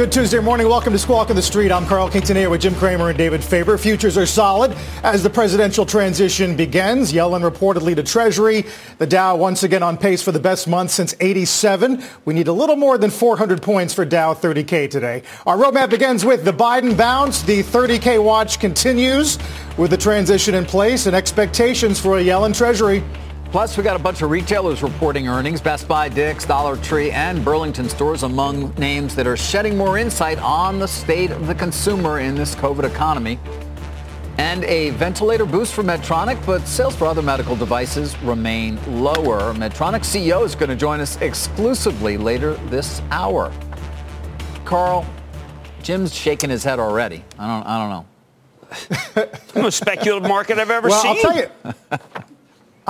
Good Tuesday morning. Welcome to Squawk on the Street. I'm Carl Quintanilla with Jim Cramer and David Faber. Futures are solid as the presidential transition begins. Yellen reportedly to Treasury. The Dow once again on pace for the best month since 87. We need a little more than 400 points for Dow 30K today. Our roadmap begins with the Biden bounce. The 30K watch continues with the transition in place and expectations for a Yellen Treasury. Plus, we got a bunch of retailers reporting earnings. Best Buy, Dick's, Dollar Tree, and Burlington stores among names that are shedding more insight on the state of the consumer in this COVID economy. And a ventilator boost for Medtronic, but sales for other medical devices remain lower. Medtronic CEO is going to join us exclusively later this hour. Carl, Jim's shaking his head already. I don't, I don't know. the most speculative market I've ever well, seen. I'll tell you.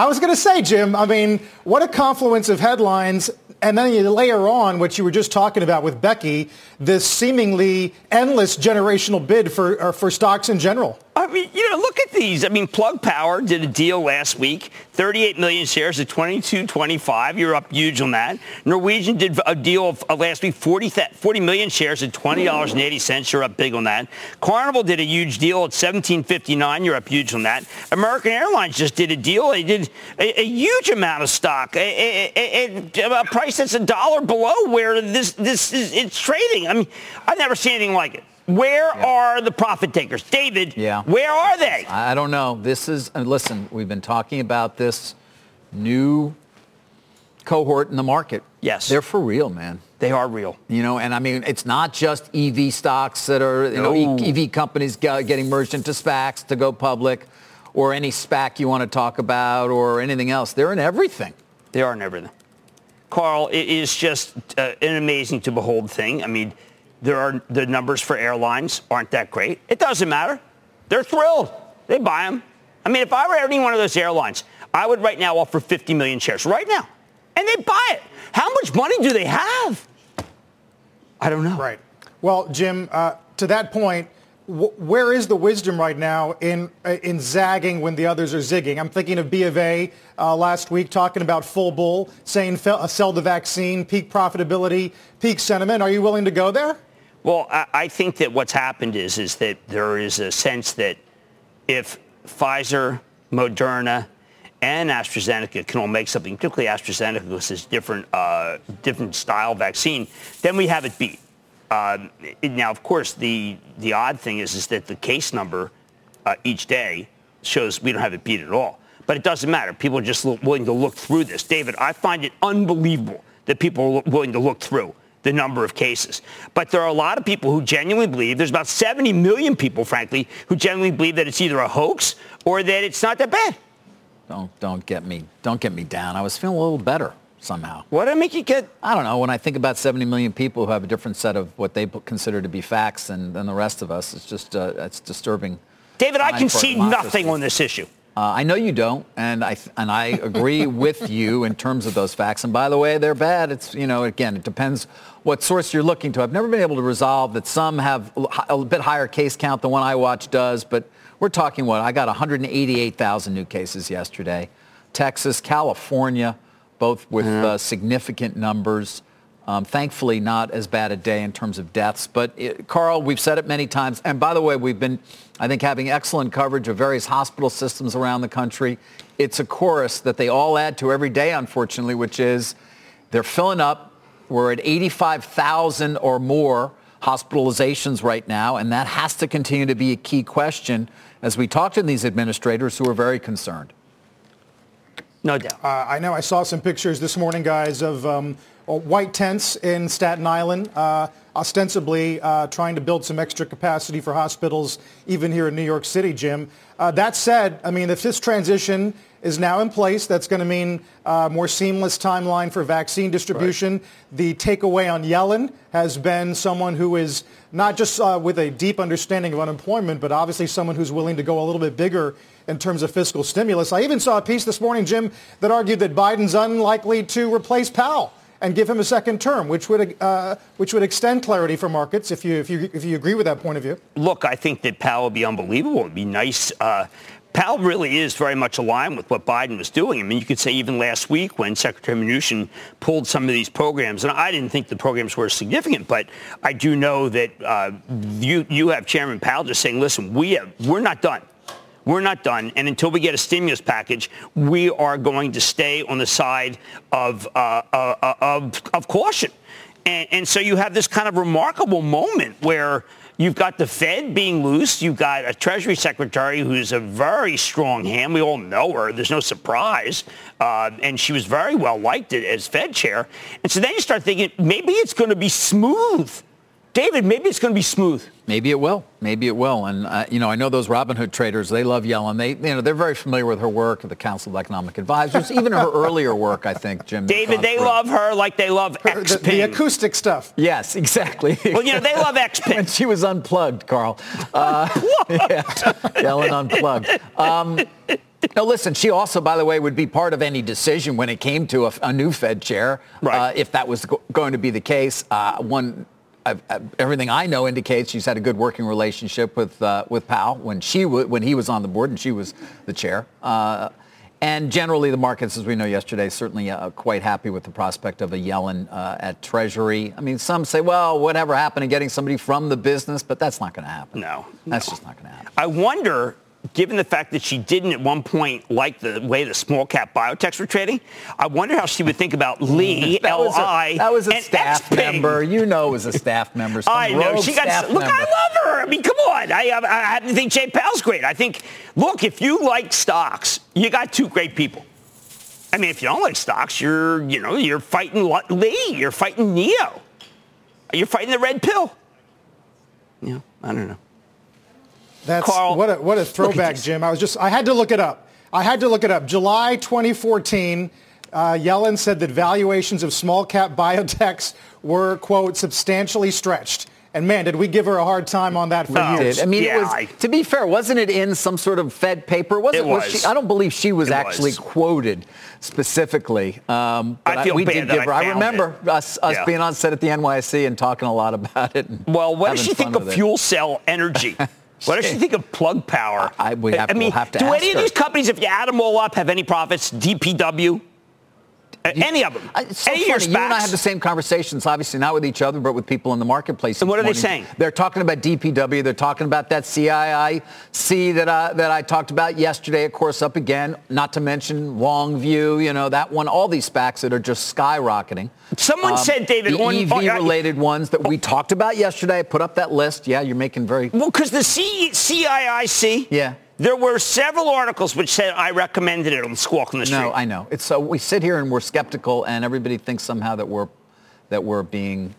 I was going to say, Jim, I mean, what a confluence of headlines. And then you layer on what you were just talking about with Becky, this seemingly endless generational bid for, uh, for stocks in general. I mean, you know, look at these. I mean, Plug Power did a deal last week, 38 million shares at 22.25. You're up huge on that. Norwegian did a deal uh, last week, 40, 40 million shares at $20.80. You're up big on that. Carnival did a huge deal at 17.59. You're up huge on that. American Airlines just did a deal. They did a, a huge amount of stock, a, a, a, price that's a dollar below where this this is it's trading. I mean, I've never seen anything like it. Where yeah. are the profit takers? David, yeah. where are they? I don't know. This is, listen, we've been talking about this new cohort in the market. Yes. They're for real, man. They are real. You know, and I mean, it's not just EV stocks that are, you no. know, EV companies getting merged into SPACs to go public or any SPAC you want to talk about or anything else. They're in everything. They are in everything. Carl, it is just uh, an amazing to behold thing. I mean, there are the numbers for airlines aren't that great. It doesn't matter. They're thrilled. They buy them. I mean, if I were any one of those airlines, I would right now offer 50 million shares right now, and they buy it. How much money do they have? I don't know. Right. Well, Jim, uh, to that point, where is the wisdom right now in uh, in zagging when the others are zigging? I'm thinking of B of A uh, last week talking about full bull, saying uh, sell the vaccine, peak profitability, peak sentiment. Are you willing to go there? Well, I, I think that what's happened is is that there is a sense that if Pfizer, Moderna, and AstraZeneca can all make something, particularly AstraZeneca, because it's different, uh, different style vaccine, then we have it beat. Um, now, of course, the, the odd thing is, is that the case number uh, each day shows we don't have it beat at all. But it doesn't matter. People are just willing to look through this. David, I find it unbelievable that people are willing to look through the number of cases. But there are a lot of people who genuinely believe, there's about 70 million people, frankly, who genuinely believe that it's either a hoax or that it's not that bad. Don't, don't get me, don't get me down. I was feeling a little better somehow. What did it make you get? I don't know. When I think about 70 million people who have a different set of what they consider to be facts than, than the rest of us, it's just, uh, it's disturbing. David, I can see nothing on this issue. Uh, I know you don't, and I and I agree with you in terms of those facts. And by the way, they're bad. It's you know again, it depends what source you're looking to. I've never been able to resolve that some have a bit higher case count than one I watch does, but we're talking what I got 188,000 new cases yesterday. Texas, California, both with mm-hmm. uh, significant numbers. Um, thankfully, not as bad a day in terms of deaths. But it, Carl, we've said it many times. And by the way, we've been, I think, having excellent coverage of various hospital systems around the country. It's a chorus that they all add to every day, unfortunately, which is they're filling up. We're at 85,000 or more hospitalizations right now, and that has to continue to be a key question as we talk to these administrators who are very concerned. No doubt. Uh, I know I saw some pictures this morning, guys, of um, white tents in Staten Island, uh, ostensibly uh, trying to build some extra capacity for hospitals, even here in New York City, Jim. Uh, that said, I mean, if this transition is now in place, that's going to mean uh, more seamless timeline for vaccine distribution. Right. The takeaway on Yellen has been someone who is not just uh, with a deep understanding of unemployment, but obviously someone who's willing to go a little bit bigger in terms of fiscal stimulus. I even saw a piece this morning, Jim, that argued that Biden's unlikely to replace Powell and give him a second term, which would uh, which would extend clarity for markets. If you if you if you agree with that point of view. Look, I think that Powell would be unbelievable. It'd be nice. Uh, Powell really is very much aligned with what Biden was doing. I mean, you could say even last week when Secretary Mnuchin pulled some of these programs, and I didn't think the programs were significant, but I do know that uh, you you have Chairman Powell just saying, listen, we have, we're not done. We're not done. And until we get a stimulus package, we are going to stay on the side of, uh, uh, uh, of, of caution. And, and so you have this kind of remarkable moment where You've got the Fed being loose. You've got a Treasury Secretary who's a very strong hand. We all know her. There's no surprise. Uh, and she was very well liked as Fed chair. And so then you start thinking maybe it's going to be smooth David, maybe it's going to be smooth. Maybe it will. Maybe it will. And uh, you know, I know those Robinhood traders. They love Yellen. They, you know, they're very familiar with her work at the Council of Economic Advisors, even her earlier work. I think, Jim. David, they love her like they love her, the, the, acoustic stuff. Yes, exactly. Well, you know, they love X when she was unplugged, Carl. Uh, yeah, Yellen unplugged. Um, now, listen, she also, by the way, would be part of any decision when it came to a, a new Fed chair, right. uh, if that was go- going to be the case. Uh, one I've, everything I know indicates she's had a good working relationship with uh, with Powell when she w- when he was on the board and she was the chair. Uh, and generally, the markets, as we know yesterday, certainly uh, quite happy with the prospect of a Yellen uh, at Treasury. I mean, some say, well, whatever happened to getting somebody from the business, but that's not going to happen. No, that's no. just not going to happen. I wonder given the fact that she didn't at one point like the way the small cap biotechs were trading, I wonder how she would think about Lee, that LI, was a, that was a staff Xpeng. member. You know, it was a staff member. I know. She got. Look, member. I love her. I mean, come on. I, I, I think Jay Powell's great. I think. Look, if you like stocks, you got two great people. I mean, if you don't like stocks, you're you know you're fighting Lee. You're fighting Neo. You're fighting the red pill. Yeah, I don't know. That's Carl, what a, what a throwback, Jim. I was just I had to look it up. I had to look it up. July 2014, uh, Yellen said that valuations of small cap biotechs were quote substantially stretched. And man, did we give her a hard time on that for oh, years? I mean, yeah, it was, I, to be fair, wasn't it in some sort of Fed paper? Wasn't, it was. was she, I don't believe she was it actually was. quoted specifically. Um, but I feel we bad did that give her. I, I remember it. us, us yeah. being on set at the NYSE and talking a lot about it. Well, what does she think of fuel cell energy? What does she think of plug power? I, we have, I mean, we'll have to do any her. of these companies, if you add them all up, have any profits? DPW? Uh, any of them. It's so any funny. You and I have the same conversations, obviously not with each other, but with people in the marketplace. And what are morning. they saying? They're talking about DPW. They're talking about that CIIG that I, that I talked about yesterday, of course, up again. Not to mention Longview, you know, that one. All these SPACs that are just skyrocketing. Someone um, said, David, the on, EV-related ones that we talked about yesterday. I put up that list. Yeah, you're making very well because the C- CIIG. Yeah. There were several articles which said I recommended it on Squawk on the Street. No, I know. It's so we sit here and we're skeptical, and everybody thinks somehow that we're that we're being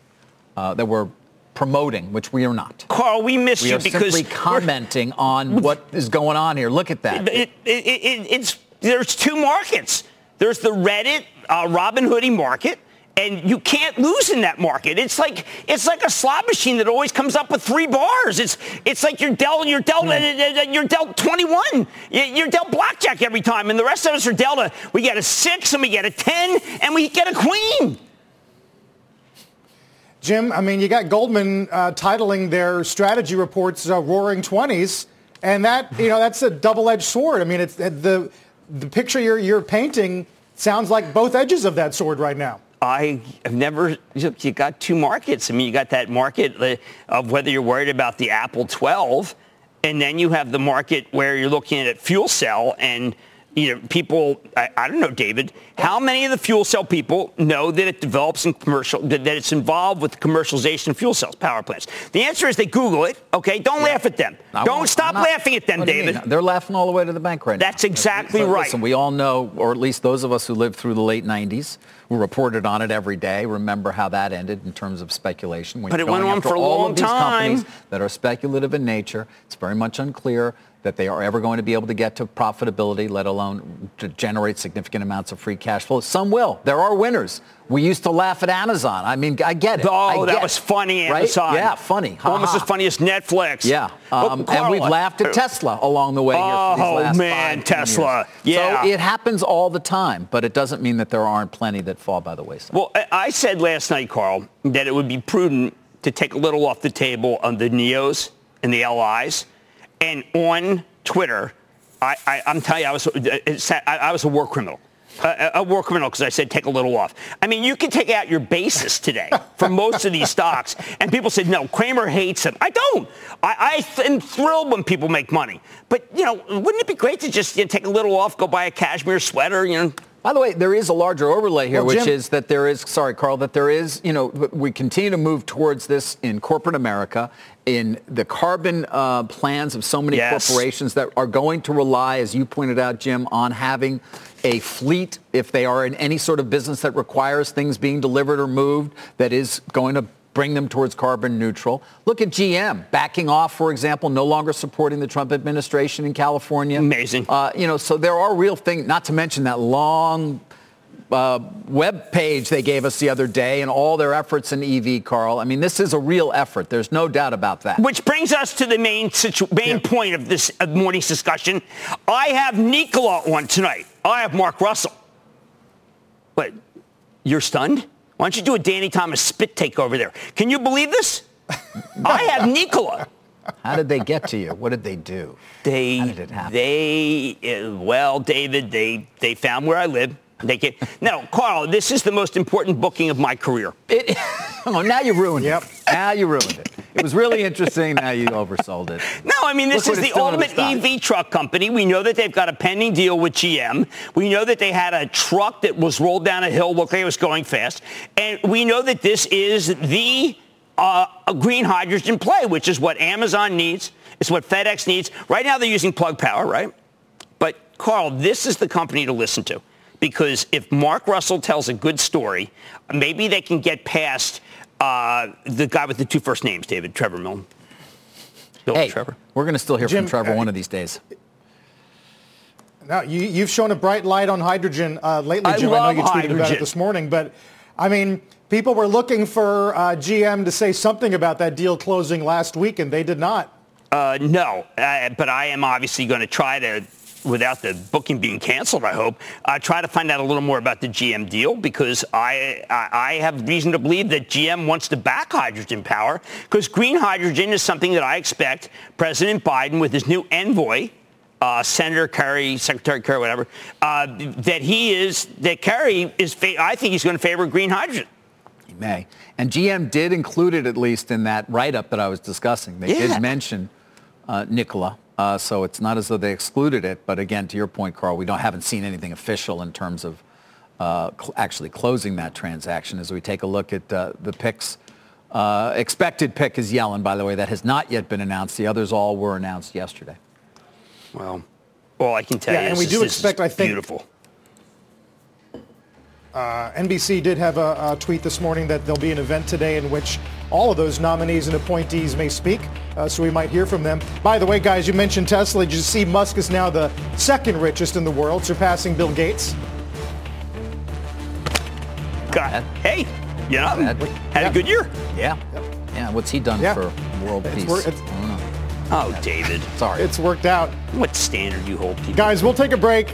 uh, that we're promoting, which we are not. Carl, we miss we you are because simply commenting on what is going on here. Look at that. It, it, it, it's there's two markets. There's the Reddit uh, Robin Hoodie market and you can't lose in that market. It's like it's like a slot machine that always comes up with three bars. It's it's like you're dealt you're dealt mm. you're dealt 21. You're dealt blackjack every time, and the rest of us are dealt a we get a six and we get a ten and we get a queen. Jim, I mean, you got Goldman uh, titling their strategy reports uh, "Roaring Twenties, and that you know that's a double-edged sword. I mean, it's the the picture you're you're painting sounds like both edges of that sword right now. I have never, you got two markets. I mean, you got that market uh, of whether you're worried about the Apple 12, and then you have the market where you're looking at fuel cell and you know, people, I, I, don't know, David, how many of the fuel cell people know that it develops in commercial, that, that it's involved with the commercialization of fuel cells, power plants? The answer is they Google it, okay? Don't yeah. laugh at them. I don't stop not, laughing at them, David. They're laughing all the way to the bank right That's now. exactly so, right. Listen, we all know, or at least those of us who lived through the late 90s, reported on it every day. Remember how that ended in terms of speculation. When but it went on for a all long of these time. companies that are speculative in nature, it's very much unclear that they are ever going to be able to get to profitability, let alone to generate significant amounts of free cash flow. Some will. There are winners. We used to laugh at Amazon. I mean, I get it. Oh, get that was funny, Amazon. Right? Yeah, funny. Ha, Almost as funny as Netflix. Yeah. Um, and we've laughed at Tesla along the way here oh, for these last man, Tesla. Years. Yeah. So it happens all the time, but it doesn't mean that there aren't plenty that fall by the wayside. Well, I said last night, Carl, that it would be prudent to take a little off the table on the NEOs and the LIs. And on Twitter, I, I, am telling you, I was, I was a war criminal. Uh, a war criminal because I said take a little off. I mean, you can take out your basis today for most of these stocks, and people said no. Cramer hates them. I don't. I, I am thrilled when people make money, but you know, wouldn't it be great to just you know, take a little off, go buy a cashmere sweater, you know? By the way, there is a larger overlay here, well, which is that there is, sorry, Carl, that there is, you know, we continue to move towards this in corporate America, in the carbon uh, plans of so many yes. corporations that are going to rely, as you pointed out, Jim, on having a fleet, if they are in any sort of business that requires things being delivered or moved, that is going to bring them towards carbon neutral. Look at GM backing off, for example, no longer supporting the Trump administration in California. Amazing. Uh, you know, so there are real things, not to mention that long uh, web page they gave us the other day and all their efforts in EV, Carl. I mean, this is a real effort. There's no doubt about that. Which brings us to the main situ- main yeah. point of this morning's discussion. I have Nikola on tonight. I have Mark Russell. But you're stunned? Why don't you do a Danny Thomas spit take over there? Can you believe this? I have Nikola. How did they get to you? What did they do? They, How did it happen? They, uh, well, David, they, they found where I live. They came. No, Carl, this is the most important booking of my career. It, oh, now you ruined yep. it. Now you ruined it. It was really interesting. Now you oversold it. No, I mean, this Look is the ultimate EV truck company. We know that they've got a pending deal with GM. We know that they had a truck that was rolled down a hill, looked like it was going fast. And we know that this is the uh, green hydrogen play, which is what Amazon needs. It's what FedEx needs. Right now they're using plug power, right? But, Carl, this is the company to listen to. Because if Mark Russell tells a good story, maybe they can get past – uh, the guy with the two first names, David, Trevor Milton. Bill hey, Trevor. We're going to still hear Jim, from Trevor uh, one of these days. Now, you, have shown a bright light on hydrogen uh, lately, Jim. I, I know you tweeted hydrogen. about it this morning, but I mean, people were looking for uh, GM to say something about that deal closing last week, and they did not. Uh, no, uh, but I am obviously going to try to without the booking being canceled, I hope, uh, try to find out a little more about the GM deal because I, I, I have reason to believe that GM wants to back hydrogen power because green hydrogen is something that I expect President Biden with his new envoy, uh, Senator Kerry, Secretary Kerry, whatever, uh, that he is, that Kerry is, fa- I think he's going to favor green hydrogen. He may. And GM did include it at least in that write-up that I was discussing. They yeah. did mention uh, Nikola. Uh, so it's not as though they excluded it. But again, to your point, Carl, we don't haven't seen anything official in terms of uh, cl- actually closing that transaction. As we take a look at uh, the picks, uh, expected pick is Yellen, by the way. That has not yet been announced. The others all were announced yesterday. Well, all I can tell yeah, you and is we do expect, I think, beautiful. Uh, NBC did have a, a, tweet this morning that there'll be an event today in which all of those nominees and appointees may speak, uh, so we might hear from them. By the way, guys, you mentioned Tesla. Did you see Musk is now the second richest in the world, surpassing Bill Gates? God, hey, yeah, know, had yeah. a good year. Yeah. Yep. Yeah, what's he done yeah. for world it's peace? Wor- oh, David. Sorry. It's worked out. What standard you hold people? Guys, we'll take a break.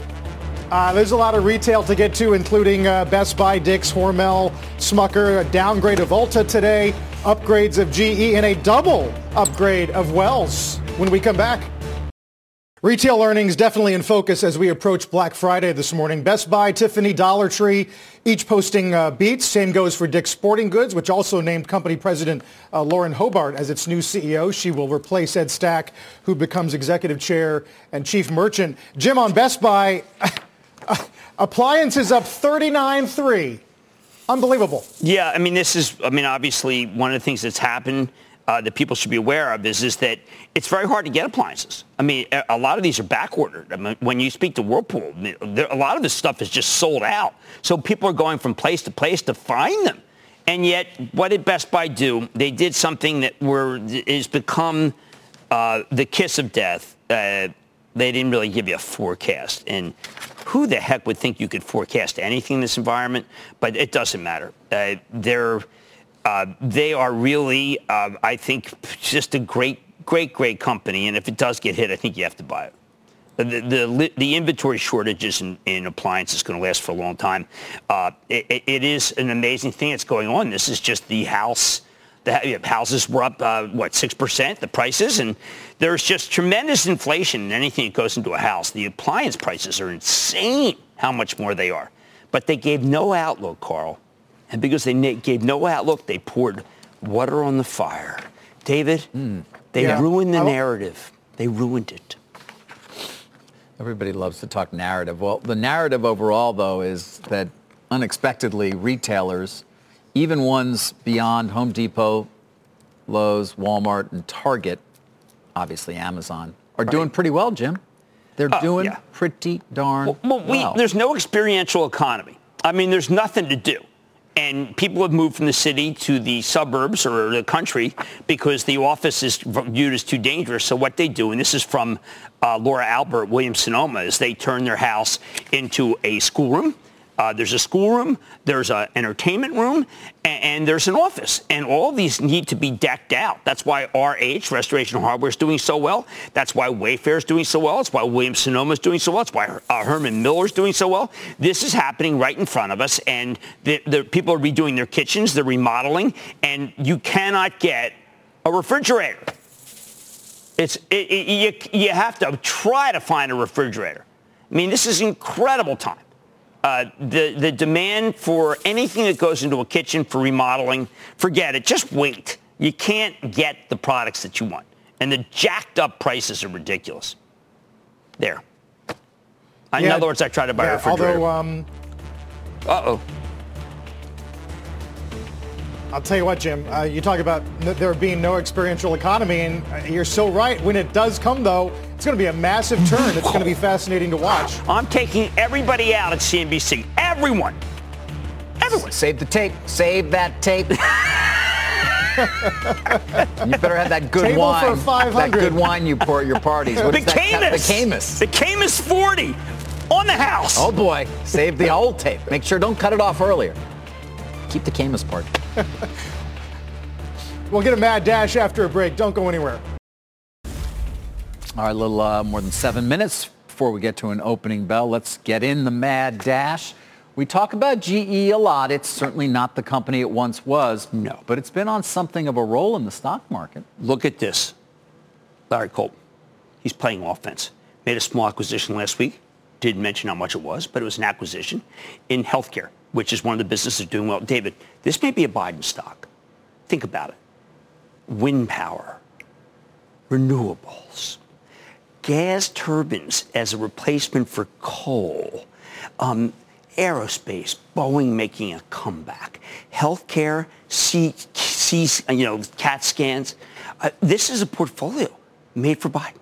Uh, there's a lot of retail to get to, including uh, Best Buy, Dick's, Hormel, Smucker, a downgrade of Ulta today, upgrades of GE, and a double upgrade of Wells when we come back. Retail earnings definitely in focus as we approach Black Friday this morning. Best Buy, Tiffany, Dollar Tree, each posting uh, beats. Same goes for Dick's Sporting Goods, which also named company president uh, Lauren Hobart as its new CEO. She will replace Ed Stack, who becomes executive chair and chief merchant. Jim on Best Buy. Appliances up 39.3. Unbelievable. Yeah, I mean, this is, I mean, obviously one of the things that's happened uh, that people should be aware of is, is that it's very hard to get appliances. I mean, a, lot of these are back ordered. I mean, when you speak to Whirlpool, a lot of this stuff is just sold out. So people are going from place to place to find them. And yet, what did Best Buy do? They did something that were, is become uh, the kiss of death. Uh, they didn't really give you a forecast. And who the heck would think you could forecast anything in this environment? But it doesn't matter. Uh, they're uh, they are really, uh, I think, just a great, great, great company. And if it does get hit, I think you have to buy it. The, the, the inventory shortages in, in appliances is going to last for a long time. Uh, it, it is an amazing thing that's going on. This is just the house. The houses were up, uh, what, 6%, the prices? And there's just tremendous inflation in anything that goes into a house. The appliance prices are insane how much more they are. But they gave no outlook, Carl. And because they gave no outlook, they poured water on the fire. David, mm. they yeah. ruined the narrative. They ruined it. Everybody loves to talk narrative. Well, the narrative overall, though, is that unexpectedly retailers, even ones beyond Home Depot, Lowe's, Walmart, and Target, obviously Amazon, are right. doing pretty well, Jim. They're uh, doing yeah. pretty darn well. well, we. There's no experiential economy. I mean, there's nothing to do. And people have moved from the city to the suburbs or the country because the office is viewed as too dangerous. So what they do, and this is from uh, Laura Alber, Williams Sonoma, is they turn their house into a schoolroom uh, there's a schoolroom, there's an entertainment room, and, and, there's an office. And all these need to be decked out. That's why RH, Restoration Hardware, is doing so well. That's why Wayfair is doing so well. That's why Williams Sonoma is doing so well. That's why uh, Herman Miller is doing so well. This is happening right in front of us, and the, the people are redoing their kitchens, they're remodeling, and you cannot get a refrigerator. It's, it, it, you, you have to try to find a refrigerator. I mean, this is incredible time. Uh, the, the demand for anything that goes into a kitchen for remodeling, forget it. Just wait. You can't get the products that you want. And the jacked up prices are ridiculous. There. In yeah, other words, I tried to buy yeah, a refrigerator. Although, um, Uh-oh. I'll tell you what, Jim. Uh, you talk about there being no experiential economy, and uh, you're so right. When it does come, though, it's going to be a massive turn. It's going to be fascinating to watch. I'm taking everybody out at CNBC. Everyone. Everyone. Save the tape. Save that tape. you better have that good Table wine. For 500. That good wine you pour at your parties. What the Caymus. The Caymus. The Caymus 40 on the house. Oh boy, save the old tape. Make sure don't cut it off earlier. Keep the Caymus part. we'll get a mad dash after a break. Don't go anywhere. All right, a little uh, more than seven minutes before we get to an opening bell. Let's get in the mad dash. We talk about GE a lot. It's certainly not the company it once was. No. But it's been on something of a roll in the stock market. Look at this. Larry Culp. He's playing offense. Made a small acquisition last week. Didn't mention how much it was, but it was an acquisition in healthcare which is one of the businesses doing well. David, this may be a Biden stock. Think about it. Wind power, renewables, gas turbines as a replacement for coal, um, aerospace, Boeing making a comeback, healthcare, C, C, you know, CAT scans. Uh, this is a portfolio made for Biden.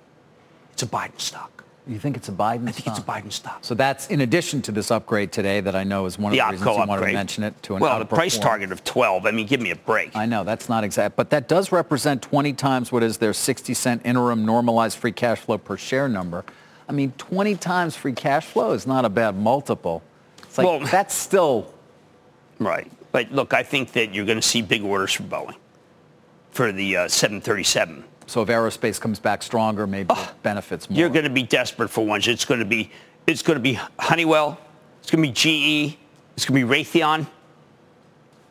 It's a Biden stock. You think it's a Biden I think stop? it's a Biden stop. So that's in addition to this upgrade today that I know is one of the, the reasons you wanted to mention it to an Well, the price target of 12. I mean, give me a break. I know that's not exact, but that does represent 20 times what is their 60 cent interim normalized free cash flow per share number. I mean, 20 times free cash flow is not a bad multiple. It's like well, that's still right. But look, I think that you're going to see big orders from Boeing for the uh, 737 so if aerospace comes back stronger, maybe oh, benefits more. You're going to be desperate for ones. It's going to be it's going to be Honeywell. It's going to be GE. It's going to be Raytheon.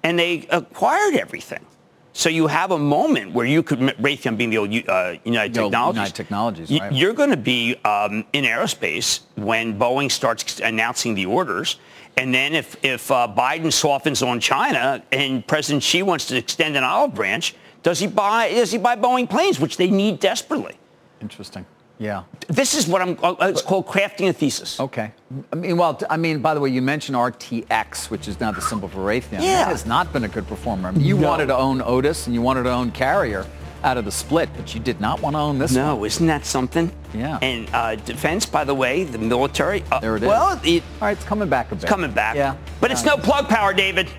And they acquired everything. So you have a moment where you could, Raytheon being the old uh, United Technologies. United Technologies, right. You're going to be um, in aerospace when Boeing starts announcing the orders. And then if, if uh, Biden softens on China and President Xi wants to extend an olive branch, does he buy? Does he buy Boeing planes, which they need desperately? Interesting. Yeah. This is what I'm. Uh, it's called crafting a thesis. Okay. I mean, well, I mean, by the way, you mentioned RTX, which is now the symbol for Raytheon. Yeah. That has not been a good performer. I mean, you no. wanted to own Otis and you wanted to own Carrier. out of the split, but you did not want to own this no, one. isn't that something? Yeah. And uh, defense, by the way, the military. Uh, There it is. Well, it, All right, it's coming back a bit. it's coming back. Yeah. But it's no plug power, David.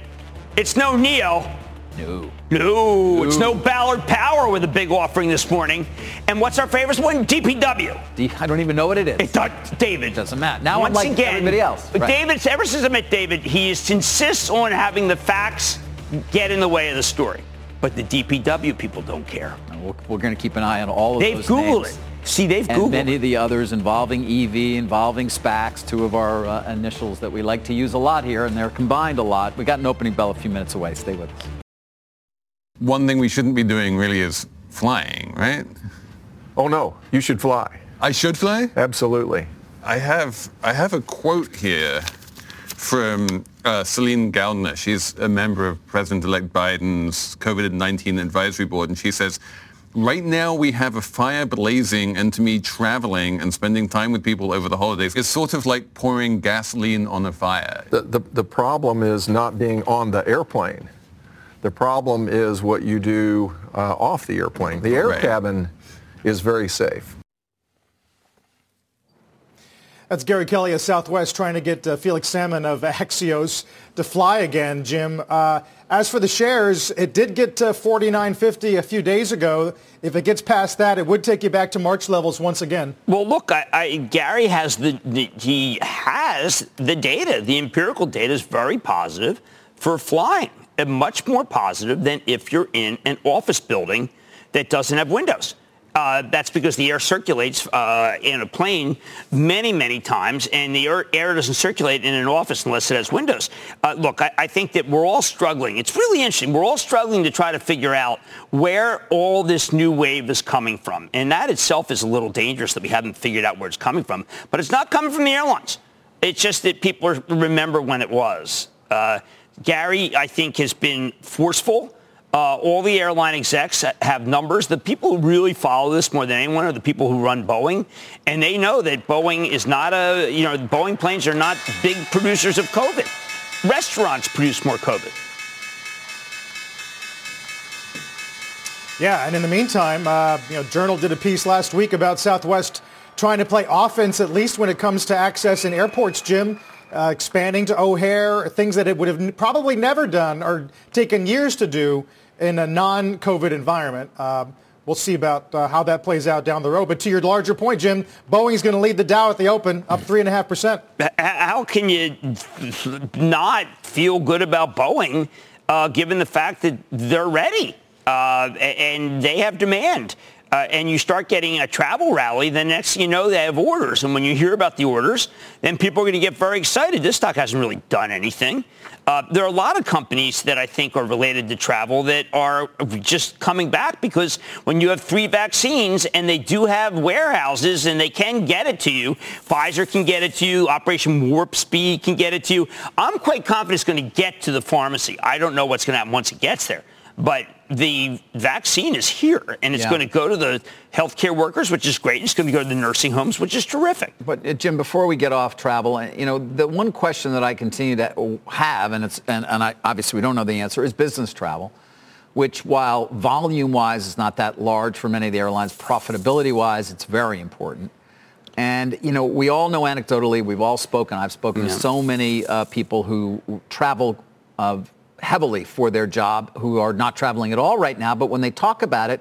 It's no Neo. No. No, it's no Ballard Power with a big offering this morning. And what's our favorite one? DPW. D- I don't even know what it is. It does, David. Doesn't matter. Now I'm Once like again, everybody else. Right. David, ever since I met David, he insists on having the facts get in the way of the story. But the DPW people don't care. We're, we're going to keep an eye on all of They've those Googled names. it. See, they've and Googled many of the others involving EV, involving SPACs, two of our uh, initials that we like to use a lot here, and they're combined a lot. We got an opening bell a few minutes away. Stay with us. One thing we shouldn't be doing really is flying, right? Oh no, you should fly. I should fly? Absolutely. I have I have a quote here from uh, Celine Gounder. She's a member of President-elect Biden's COVID-19 advisory board, and she says, "Right now we have a fire blazing, and to me, traveling and spending time with people over the holidays is sort of like pouring gasoline on a fire." The, the, the problem is not being on the airplane. The problem is what you do uh, off the airplane. The air Right. cabin is very safe. That's Gary Kelly of Southwest trying to get uh, Felix Salmon of Axios to fly again, Jim. Uh, as for the shares, it did get to 49.50 a few days ago. If it gets past that, it would take you back to March levels once again. Well, look, I, I, Gary has the, the he has the data. The empirical data is very positive for flying, and much more positive than if you're in an office building that doesn't have windows. Uh, that's because the air circulates uh, in a plane many, many times, and the air, air doesn't circulate in an office unless it has windows. Uh, look, I, I think that we're all struggling. It's really interesting. We're all struggling to try to figure out where all this new wave is coming from, and that itself is a little dangerous that we haven't figured out where it's coming from. But it's not coming from the airlines. It's just that people remember when it was. Gary, I think, has been forceful. Uh, all the airline execs have numbers. The people who really follow this more than anyone are the people who run Boeing, and they know that Boeing is not a, you know, Boeing planes are not big producers of COVID. Restaurants produce more COVID. Yeah, and in the meantime, uh, you know, Journal did a piece last week about Southwest trying to play offense, at least when it comes to access in airports, Jim, uh, expanding to O'Hare, things that it would have probably never done or taken years to do in a non-COVID environment. Um, we'll see about uh, how that plays out down the road. But to your larger point, Jim, Boeing's going to lead the Dow at the open, up 3.5%. How can you not feel good about Boeing, uh, given the fact that they're ready uh, and they have demand? Uh, and you start getting a travel rally, then next you know, they have orders. And when you hear about the orders, then people are going to get very excited. This stock hasn't really done anything. Uh, there are a lot of companies that I think are related to travel that are just coming back because when you have three vaccines and they do have warehouses and they can get it to you, Pfizer can get it to you, Operation Warp Speed can get it to you. I'm quite confident it's going to get to the pharmacy. I don't know what's going to happen once it gets there. But the vaccine is here, and it's Yeah. going to go to the healthcare workers, which is great. It's going to go to the nursing homes, which is terrific. But uh, Jim, before we get off travel, uh, you know, the one question that I continue to have, and it's and, and I, obviously we don't know the answer, is business travel, which while volume-wise is not that large for many of the airlines, profitability-wise it's very important. And you know, we all know anecdotally, we've all spoken. I've spoken to so many uh, people who travel uh, heavily for their job, who are not traveling at all right now. But when they talk about it,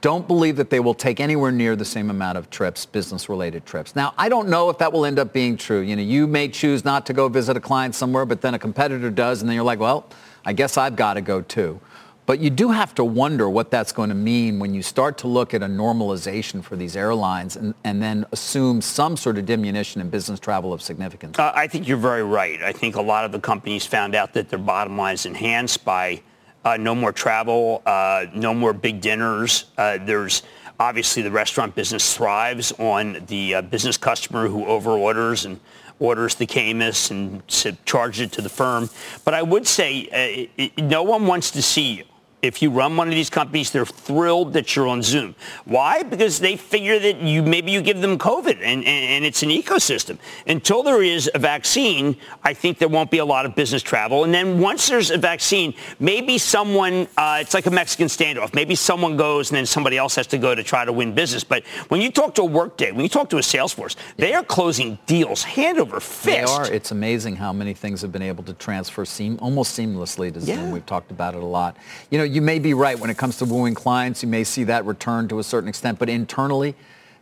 don't believe that they will take anywhere near the same amount of trips, business-related trips. Now, I don't know if that will end up being true. You know, you may choose not to go visit a client somewhere, but then a competitor does, and then you're like, well, I guess I've got to go too. But you do have to wonder what that's going to mean when you start to look at a normalization for these airlines and, and then assume some sort of diminution in business travel of significance. Uh, I think you're very right. I think a lot of the companies found out that their bottom line is enhanced by uh, no more travel, uh, no more big dinners. Uh, there's obviously the restaurant business thrives on the uh, business customer who overorders and orders the Caymus and charges it to the firm. But I would say uh, it, no one wants to see if you run one of these companies, they're thrilled that you're on Zoom. Why? Because they figure that you maybe you give them COVID and, and, and it's an ecosystem. Until there is a vaccine, I think there won't be a lot of business travel. And then once there's a vaccine, maybe someone, uh, it's like a Mexican standoff. Maybe someone goes and then somebody else has to go to try to win business. But when you talk to a Workday, when you talk to a Salesforce, they are closing deals hand over fist. They are. It's amazing how many things have been able to transfer seam, almost seamlessly to Zoom. Yeah. We've talked about it a lot. You know, you may be right when it comes to wooing clients. You may see that return to a certain extent, but internally,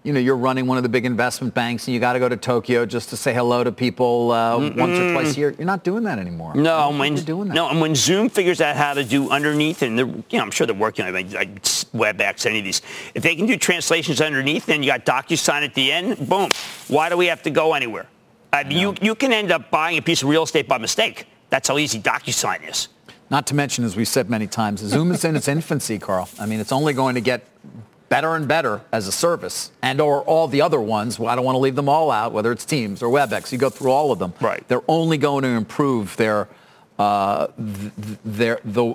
you know, you're running one of the big investment banks and you got to go to Tokyo just to say hello to people uh, once or twice a year. You're not doing that anymore. No, and when you're doing that. no, and when Zoom figures out how to do underneath, and they're, you know, I'm sure they're working on it, like WebEx, any of these. If they can do translations underneath, then you got DocuSign at the end. Boom. Why do we have to go anywhere? I mean, you you can end up buying a piece of real estate by mistake. That's how easy DocuSign is. Not to mention, as we've said many times, Zoom is in its infancy, Carl. I mean, it's only going to get better and better as a service and or all the other ones. Well, I don't want to leave them all out, whether it's Teams or WebEx. You go through all of them. Right. They're only going to improve their, uh, th- their, the,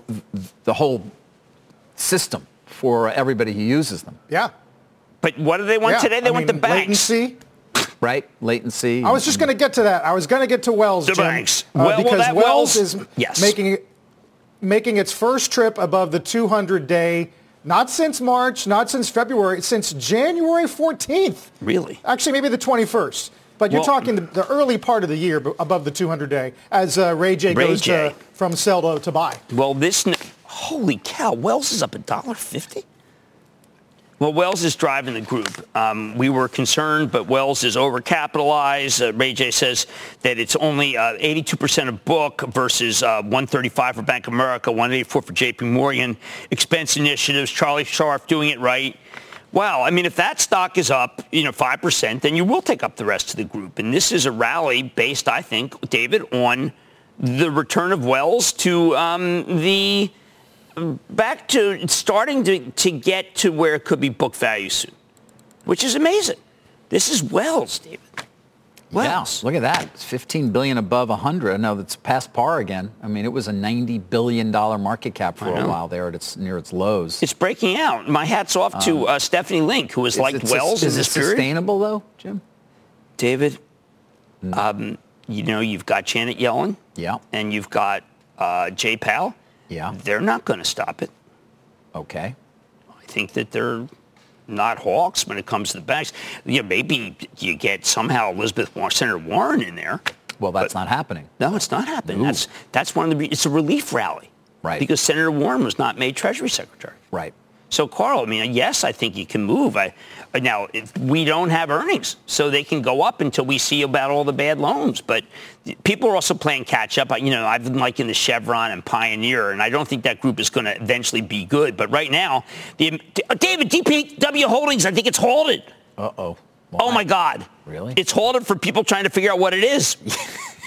the whole system for everybody who uses them, Yeah. But what do they want yeah. today? They I want mean, the banks. Latency. right? Latency. I was just going to get to that. I was going to get to Wells, The Jim, banks. uh, Well- well, because that Wells, Wells- is Yes. making it- making its first trip above the 200-day, not since March, not since February, since January 14th. Really? Actually, maybe the 21st. But you're Well- talking the, the early part of the year above the 200-day as uh, Ray J Ray goes J. To, from sell to, to buy. Well, this, n- holy cow, Wells is up a dollar fifty. Well, Wells is driving the group. Um, we were concerned, but Wells is overcapitalized. Uh, Ray J says that it's only uh, 82% of book versus uh, 135 for Bank of America, 184 for J.P. Morgan. Expense initiatives, Charlie Scharf doing it right. Wow, I mean, if that stock is up, you know, 5%, then you will take up the rest of the group. And this is a rally based, I think, David, on the return of Wells to um, the back to starting to, to get to where it could be book value soon, which is amazing. This is Wells, David. Wells. Yeah, look at that. It's 15 billion above 100. I know that's past par again. I mean, it was a 90 billion dollar market cap for a while there at its near its lows. It's breaking out. My hat's off to uh, Stephanie Link, who has Is liked it Wells in is this it period. sustainable though, Jim? David, um, you know, you've got Janet Yellen. Yeah. And you've got uh, Jay Powell. Yeah. They're not going to stop it. Okay. I think that they're not hawks when it comes to the banks. Yeah, maybe you get somehow Elizabeth Warren, Senator Warren in there. Well, that's not happening. No, it's not happening. Ooh. That's that's one of the. It's a relief rally. Right. Because Senator Warren was not made Treasury Secretary. Right. So, Carl, I mean, yes, I think you can move. I, Uh, now, if we don't have earnings, so they can go up until we see about all the bad loans. But people are also playing catch up. You know, I've been liking the Chevron and Pioneer, and I don't think that group is going to eventually be good. But right now, the, uh, David, DPW Holdings, I think it's halted. Uh-oh. Oh, my God. Really? It's halted for people trying to figure out what it is.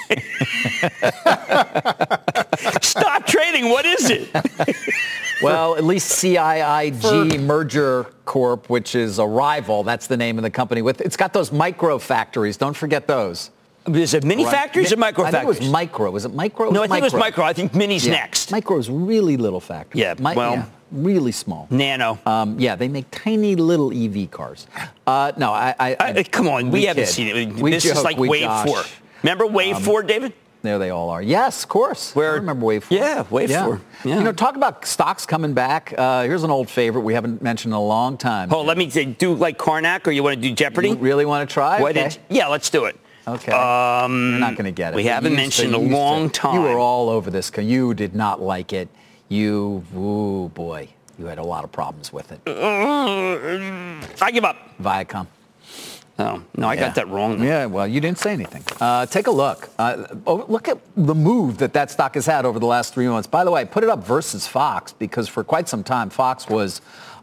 Stop trading. What is it? Well, at least CIIG Merger Corp, which is a rival, that's the name of the company. With It's got those micro factories. Don't forget those. Is it mini Right. factories or micro I think factories? it was micro. Was it micro? no, I think it was micro. I think mini's Yeah. next. Micro's really little factory. Yeah, well- really small. Nano. Um, yeah, they make tiny little EV cars. Uh, no, I, I, I- come on, we, haven't kid. seen it. We this is like Wave josh. 4. Remember Wave 4, David? There they all are. Yes, of course. Where- I remember Wave 4. Yeah, Wave 4. Yeah. You know, talk about stocks coming back. Uh, here's an old favorite we haven't mentioned in a long time. Oh, let me say, do like Carnac or you want to do Jeopardy? You really want to try? What okay. did- yeah, let's do it. Okay. Um, You're not going to get it. we haven't mentioned to- a long to- time. You were all over this. Because you did not like it. You, ooh, boy, you had a lot of problems with it. I give up. Viacom. Oh, no, I Yeah. got that wrong. Yeah, well, you didn't say anything. Uh, take a look. Uh, oh, look at the move that that stock has had over the last three months. By the way, I put it up versus Fox because for quite some time Fox was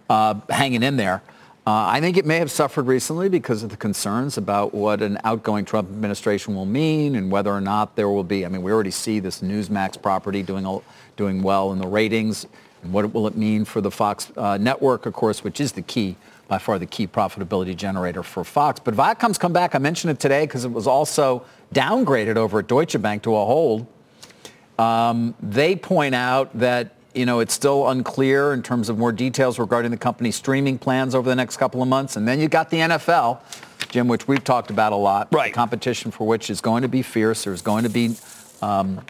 uh, hanging in there. Uh, I think it may have suffered recently because of the concerns about what an outgoing Trump administration will mean and whether or not there will be. I mean, we already see this Newsmax property doing doing well in the ratings. And what will it mean for the Fox uh, network, of course, which is the key, by far the key profitability generator for Fox. But Viacom's come back. I mentioned it today because it was also downgraded over at Deutsche Bank to a hold. Um, they point out that you know, it's still unclear in terms of more details regarding the company's streaming plans over the next couple of months. And then you got the NFL, Jim, which we've talked about a lot. Right. The competition for which is going to be fierce. There's going to be, um,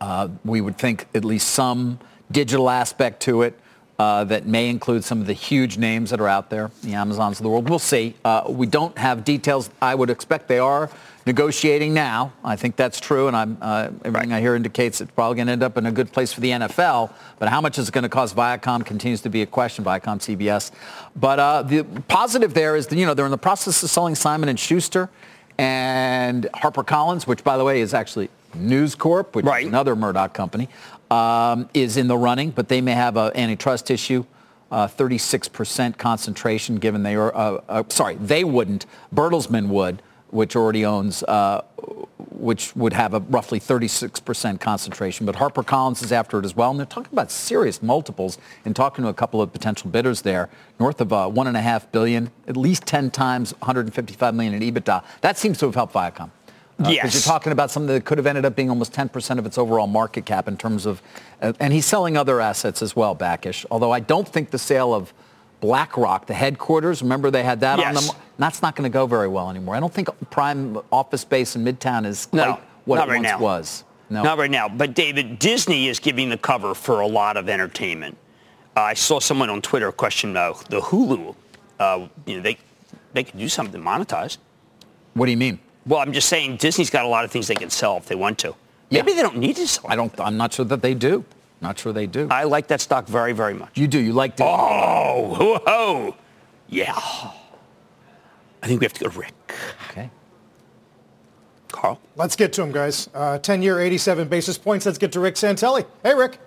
uh, we would think, at least some digital aspect to it. Uh, that may include some of the huge names that are out there, the Amazons of the world. We'll see. Uh, we don't have details. I would expect they are negotiating now. I think that's true, and I'm, uh, everything right. I hear indicates it's probably going to end up in a good place for the NFL. But how much is it going to cost Viacom continues to be a question. Viacom, CBS. But uh, the positive there is, that, you know, they're in the process of selling Simon and Schuster and HarperCollins, which, by the way, is actually News Corp, which right. is another Murdoch company um, is in the running, but they may have an antitrust issue. Uh, 36% concentration given they are, uh, uh, sorry, they wouldn't. Bertelsmann would, which already owns, uh, which would have a roughly 36% concentration. But HarperCollins is after it as well. And they're talking about serious multiples and talking to a couple of potential bidders there, north of uh, one and a half billion, at least 10 times 155 million in EBITDA. That seems to have helped Viacom. Uh, yes. You're talking about something that could have ended up being almost 10% of its overall market cap in terms of, uh, and he's selling other assets as well, Bakish. Although I don't think the sale of Black Rock, the headquarters, remember they had that yes. on them? That's not going to go very well anymore. I don't think prime office space in Midtown is quite no, what it right once now. was. No. Not right now. But David, Disney is giving the cover for a lot of entertainment. Uh, I saw someone on Twitter question uh, the Hulu. Uh, you know, they they could do something to monetize. What do you mean? Well, I'm just saying Disney's got a lot of things they can sell if they want to. Maybe yeah. they don't need to sell. I don't. I'm not sure that they do. Not sure they do. I like that stock very, very much. You do. You like Disney. Oh, whoa, yeah. I think we have to go to Rick. Okay. Carl. Let's get to him, guys. Uh, 10-year, 87 basis points. Let's get to Rick Santelli. Hey, Rick.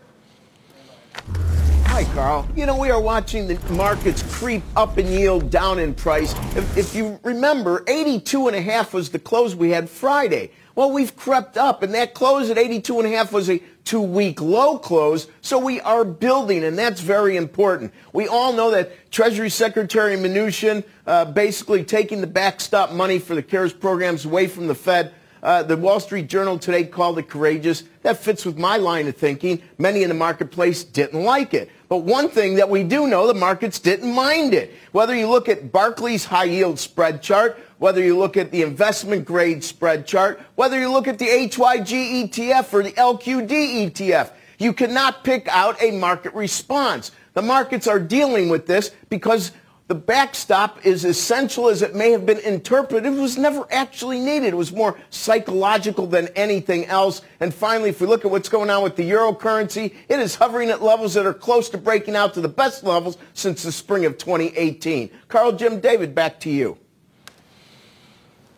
Hi, Carl. You know, we are watching the markets creep up in yield, down in price. If, if you remember, 82 and a half was the close we had Friday. Well, we've crept up, and that close at 82 and a half was a two-week low close, so we are building, and that's very important. We all know that Treasury Secretary Mnuchin uh, basically taking the backstop money for the CARES programs away from the Fed uh, the Wall Street Journal today called it courageous. That fits with my line of thinking. Many in the marketplace didn't like it. But one thing that we do know, the markets didn't mind it. Whether you look at Barclays high yield spread chart, whether you look at the investment grade spread chart, whether you look at the HYG ETF or the LQD ETF, you cannot pick out a market response. The markets are dealing with this because the backstop, is essential as it may have been interpreted, It was never actually needed. It was more psychological than anything else. And finally, if we look at what's going on with the euro currency, it is hovering at levels that are close to breaking out to the best levels since the spring of 2018. Carl, Jim, David, back to you.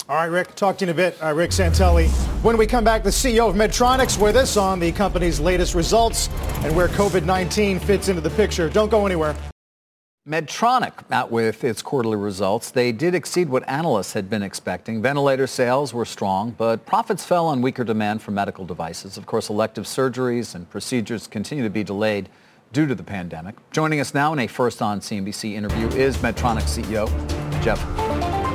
All right, Rick, talk to you in a bit. Uh, Rick Santelli. When we come back, the CEO of Medtronic with us on the company's latest results and where COVID-19 fits into the picture. Don't go anywhere. Medtronic out with its quarterly results. They did exceed what analysts had been expecting. Ventilator sales were strong, but profits fell on weaker demand for medical devices. Of course, elective surgeries and procedures continue to be delayed due to the pandemic. Joining us now in a first on CNBC interview is Medtronic CEO Geoff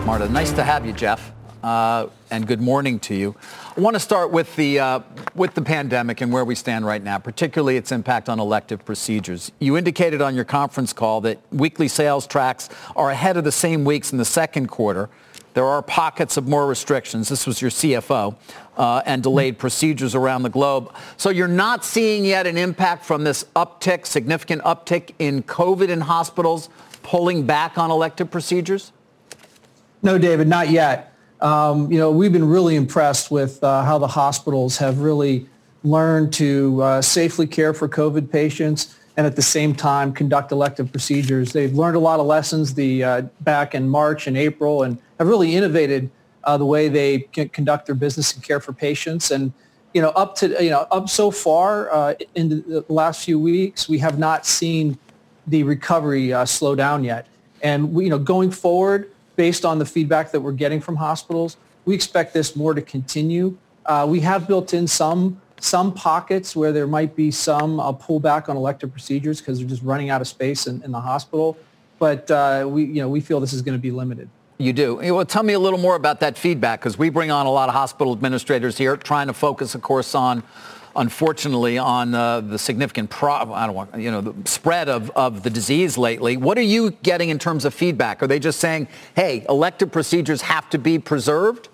Martha. Nice to have you, Geoff uh, and good morning to you. I want to start with the, uh, with the pandemic and where we stand right now, particularly its impact on elective procedures. You indicated on your conference call that weekly sales tracks are ahead of the same weeks in the second quarter. There are pockets of more restrictions. This was your CFO. Uh, and delayed procedures around the globe. So you're not seeing yet an impact from this uptick, significant uptick in COVID in hospitals pulling back on elective procedures? No, David, not yet. Um, you know, we've been really impressed with uh, how the hospitals have really learned to uh, safely care for COVID patients and at the same time conduct elective procedures. They've learned a lot of lessons the, uh, back in March and April and have really innovated uh, the way they conduct their business and care for patients. And, you know, up to, you know, up so far uh, in the last few weeks, we have not seen the recovery uh, slow down yet. And, we, you know, going forward, based on the feedback that we're getting from hospitals, we expect this more to continue. Uh, we have built in some some pockets where there might be some uh, pullback on elective procedures because they're just running out of space in, in the hospital. But uh, we, you know, we feel this is going to be limited. You do. Well, tell me a little more about that feedback because we bring on a lot of hospital administrators here trying to focus, of course, on unfortunately, on uh, the significant pro- I don't want you know the spread of, of the disease lately. What are you getting in terms of feedback? Are they just saying, "Hey, elective procedures have to be preserved"?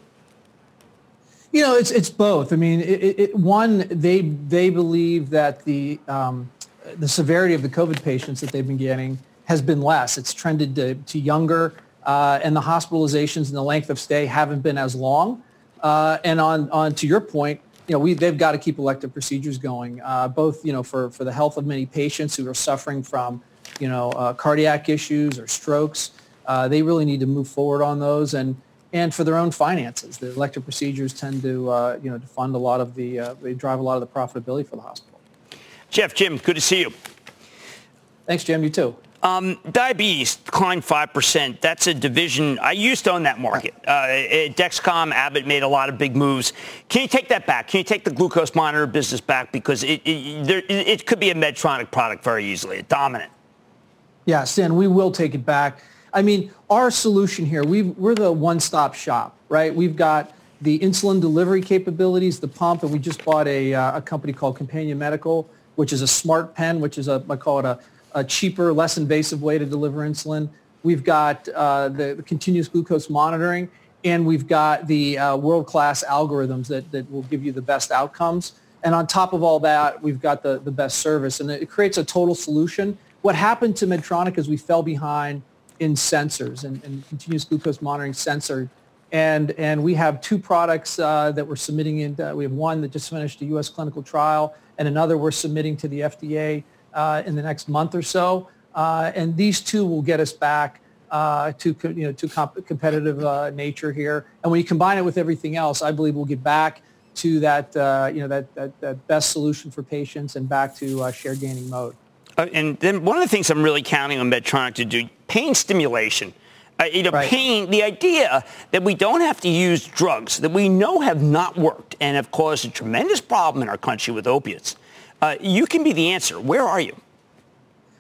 You know, it's it's both. I mean, it, it, one they they believe that the um, the severity of the COVID patients that they've been getting has been less. It's trended to, to younger, uh, and the hospitalizations and the length of stay haven't been as long. Uh, and on on to your point, you know, we they've got to keep elective procedures going, uh, both you know for for the health of many patients who are suffering from you know uh, cardiac issues or strokes. Uh, they really need to move forward on those and and for their own finances. The elective procedures tend to, uh, you know, to fund a lot of the, uh, they drive a lot of the profitability for the hospital. Geoff, Jim, good to see you. Thanks, Jim. You too. Um, diabetes declined 5%. That's a division. I used to own that market. Uh, Dexcom, Abbott made a lot of big moves. Can you take that back? Can you take the glucose monitor business back? Because it, it, there, it could be a Medtronic product very easily, a dominant. Yeah, Stan, we will take it back. I mean, our solution here, we we're the one-stop shop, right? We've got the insulin delivery capabilities, the pump, and we just bought a, uh, a company called Companion Medical, which is a smart pen, which is a, I call it a, a cheaper, less invasive way to deliver insulin. We've got uh, the, the, continuous glucose monitoring, and we've got the uh, world-class algorithms that, that will give you the best outcomes. And on top of all that, we've got the, the best service, and it creates a total solution. What happened to Medtronic is we fell behind in sensors and, and continuous glucose monitoring sensor. And, and we have two products uh, that we're submitting in. Uh, we have one that just finished a U.S. clinical trial and another we're submitting to the FDA uh, in the next month or so. Uh, and these two will get us back uh, to, you know, to comp- competitive uh, nature here. And when you combine it with everything else, I believe we'll get back to that, you know, that, that, that, best solution for patients and back to share gaining mode. Uh, and then one of the things I'm really counting on Medtronic to do, pain stimulation. Uh, you know, right. pain, the idea that we don't have to use drugs that we know have not worked and have caused a tremendous problem in our country with opiates. Uh, you can be the answer. Where are you?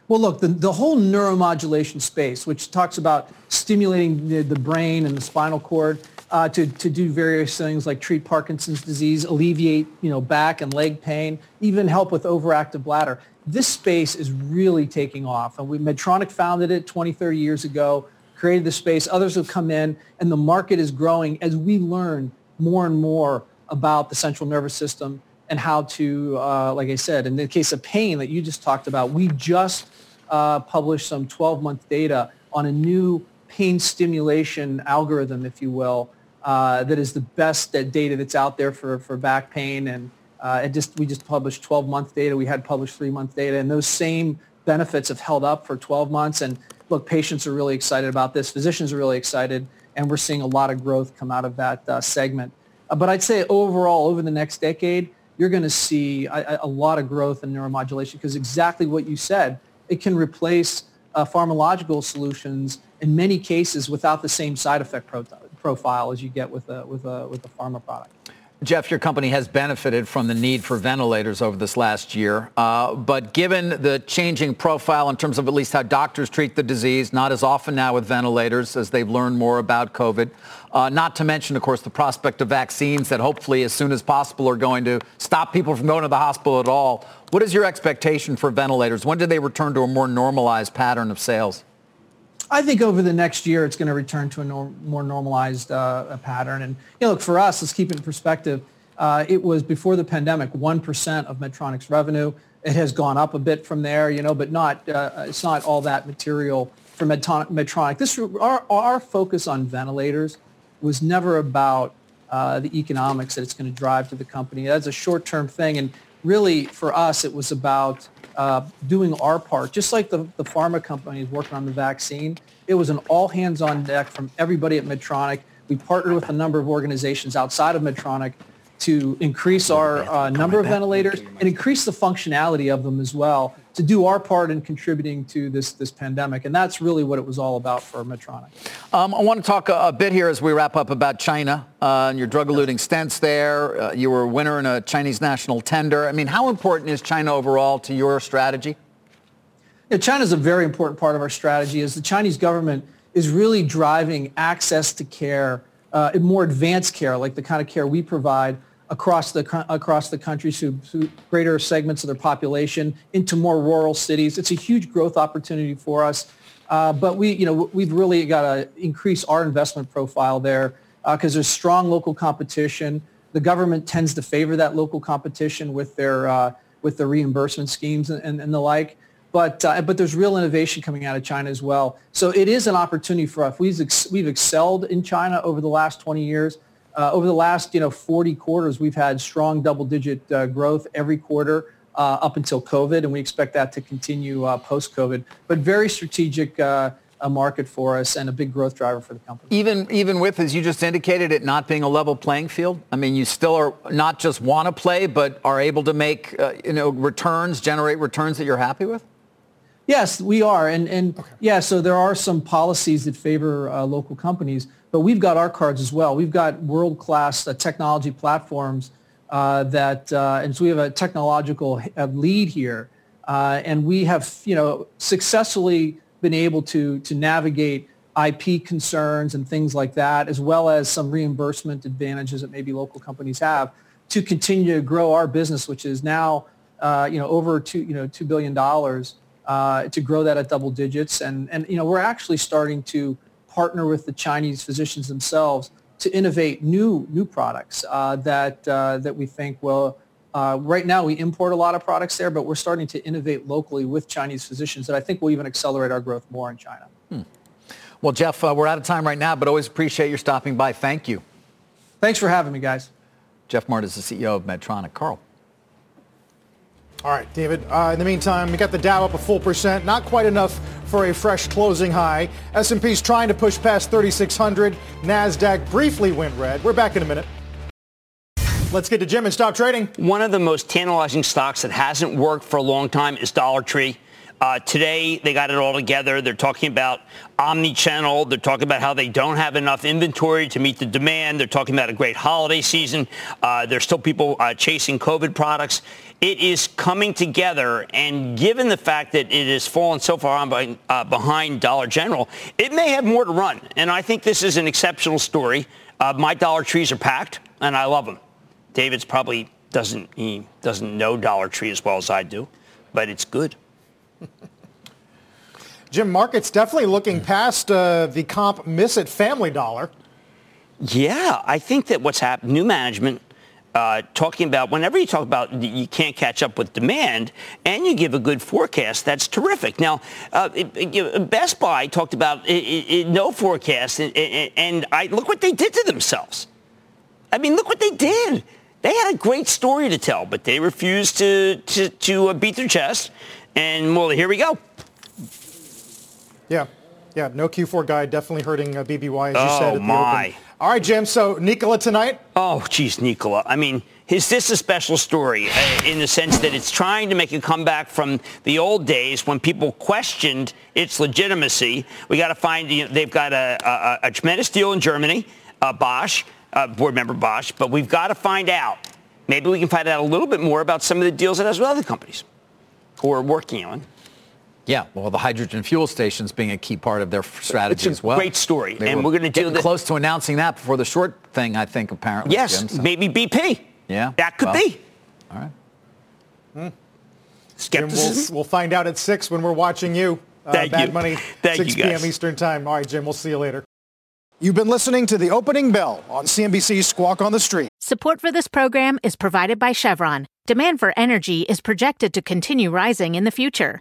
Well, look, the, the whole neuromodulation space, which talks about stimulating the, the brain and the spinal cord uh, to, to do various things like treat Parkinson's disease, alleviate, you know, back and leg pain, even help with overactive bladder this space is really taking off. And we, Medtronic founded it 20, 30 years ago, created the space. Others have come in, and the market is growing as we learn more and more about the central nervous system and how to, uh, like I said, in the case of pain that you just talked about, we just uh, published some 12-month data on a new pain stimulation algorithm, if you will, uh, that is the best data that's out there for, for back pain and uh, it just we just published 12 month data. We had published three month data, and those same benefits have held up for 12 months. And look, patients are really excited about this. Physicians are really excited, and we're seeing a lot of growth come out of that uh, segment. Uh, but I'd say overall, over the next decade, you're going to see a, a, lot of growth in neuromodulation because exactly what you said, it can replace uh, pharmacological solutions in many cases without the same side effect pro- profile as you get with a, with a, with a pharma product. Geoff, your company has benefited from the need for ventilators over this last year. Uh, but given the changing profile in terms of at least how doctors treat the disease, not as often now with ventilators as they've learned more about COVID, uh, not to mention, of course, the prospect of vaccines that hopefully as soon as possible are going to stop people from going to the hospital at all. What is your expectation for ventilators? When do they return to a more normalized pattern of sales? I think over the next year, it's going to return to a norm, more normalized uh, pattern. And you know, look, for us, let's keep it in perspective. Uh, it was before the pandemic, 1% of Medtronic's revenue. It has gone up a bit from there, you know, but not, uh, it's not all that material for Medtronic. This, our, our focus on ventilators was never about uh, the economics that it's going to drive to the company. That's a short-term thing. And really, for us, it was about uh, doing our part, just like the, the pharma companies working on the vaccine. It was an all hands on deck from everybody at Medtronic. We partnered with a number of organizations outside of Medtronic to increase our uh, number of ventilators and increase the functionality of them as well to do our part in contributing to this, this pandemic. And that's really what it was all about for Medtronic. Um, I want to talk a, a, bit here as we wrap up about China uh, and your drug-eluting stents there. Uh, you were a winner in a Chinese national tender. I mean, how important is China overall to your strategy? Yeah, China is a very important part of our strategy as the Chinese government is really driving access to care, uh, more advanced care, like the kind of care we provide, across the across the country to, to greater segments of their population into more rural cities. It's a huge growth opportunity for us. Uh, but we, you know, we've really got to increase our investment profile there because uh, there's strong local competition. The government tends to favor that local competition with their uh, with the reimbursement schemes and, and, and the like. But uh, but there's real innovation coming out of China as well. So it is an opportunity for us. We've ex- we've excelled in China over the last 20 years. Uh, over the last you know 40 quarters, we've had strong double-digit uh, growth every quarter uh, up until COVID, and we expect that to continue uh, post-COVID. But very strategic uh, a market for us and a big growth driver for the company. Even even with, as you just indicated, it not being a level playing field. I mean, you still are not just want to play, but are able to make uh, you know returns, generate returns that you're happy with. Yes, we are, and and okay. yeah, so there are some policies that favor uh, local companies, but we've got our cards as well. We've got world class uh, technology platforms uh, that, uh, and so we have a technological lead here, uh, and we have, you know, successfully been able to to navigate IP concerns and things like that, as well as some reimbursement advantages that maybe local companies have to continue to grow our business, which is now, uh, you know, over two, you know, two billion dollars. Uh, to grow that at double digits, and and you know, we're actually starting to partner with the Chinese physicians themselves to innovate new new products uh, that uh, that we think will. Uh, right now, we import a lot of products there, but we're starting to innovate locally with Chinese physicians that I think will even accelerate our growth more in China. Hmm. Well, Geoff, uh, we're out of time right now, but always appreciate your stopping by. Thank you. Thanks for having me, guys. Geoff Mart is the CEO of Medtronic. Carl. All right, David. Uh, in the meantime, we got the Dow up a full percent. Not quite enough for a fresh closing high. S&P's trying to push past 3,600. Nasdaq briefly went red. We're back in a minute. Let's get to Jim and stop trading. One of the most tantalizing stocks that hasn't worked for a long time is Dollar Tree. Uh, today, they got it all together. They're talking about omni-channel. They're talking about how they don't have enough inventory to meet the demand. They're talking about a great holiday season. Uh, there's still people uh, chasing COVID products it is coming together. And given the fact that it has fallen so far on by, uh, behind Dollar General, it may have more to run. And I think this is an exceptional story. Uh, my Dollar Trees are packed, and I love them. David's probably doesn't he doesn't know Dollar Tree as well as I do, but it's good. Jim, market's definitely looking past uh, the comp miss at Family Dollar. Yeah, I think that what's happened, new management, uh, talking about whenever you talk about you can't catch up with demand and you give a good forecast, that's terrific. Now, uh, it, it, Best Buy talked about it, no forecast, and, and I look what they did to themselves. I mean, look what they did. They had a great story to tell, but they refused to to, to uh, beat their chest. And well, here we go. Yeah, yeah. No Q4 guide definitely hurting uh, BBY as you oh, said at the my. open. All right, Jim. So Nikola tonight. Oh, geez, Nikola. I mean, is this a special story uh, in the sense that it's trying to make a comeback from the old days when people questioned its legitimacy? We got to find. You know, they've got a, a, a, tremendous deal in Germany, uh, Bosch, uh, board member Bosch, but we've got to find out. Maybe we can find out a little bit more about some of the deals it has with other companies who are working on. Yeah, well, the hydrogen fuel stations being a key part of their strategy as well. Great story, they and we're going to do the, close to announcing that before the short thing. I think apparently. Yes, Jim, so. maybe BP. Yeah, that could well, be. All right. Hmm. Skepticism. We'll, we'll, find out at six when we're watching you. Uh, Thank Bad you. Money, Thank 6 you p.m. Eastern Time. All right, Jim. We'll see you later. You've been listening to the opening bell on CNBC's Squawk on the Street. Support for this program is provided by Chevron. Demand for energy is projected to continue rising in the future.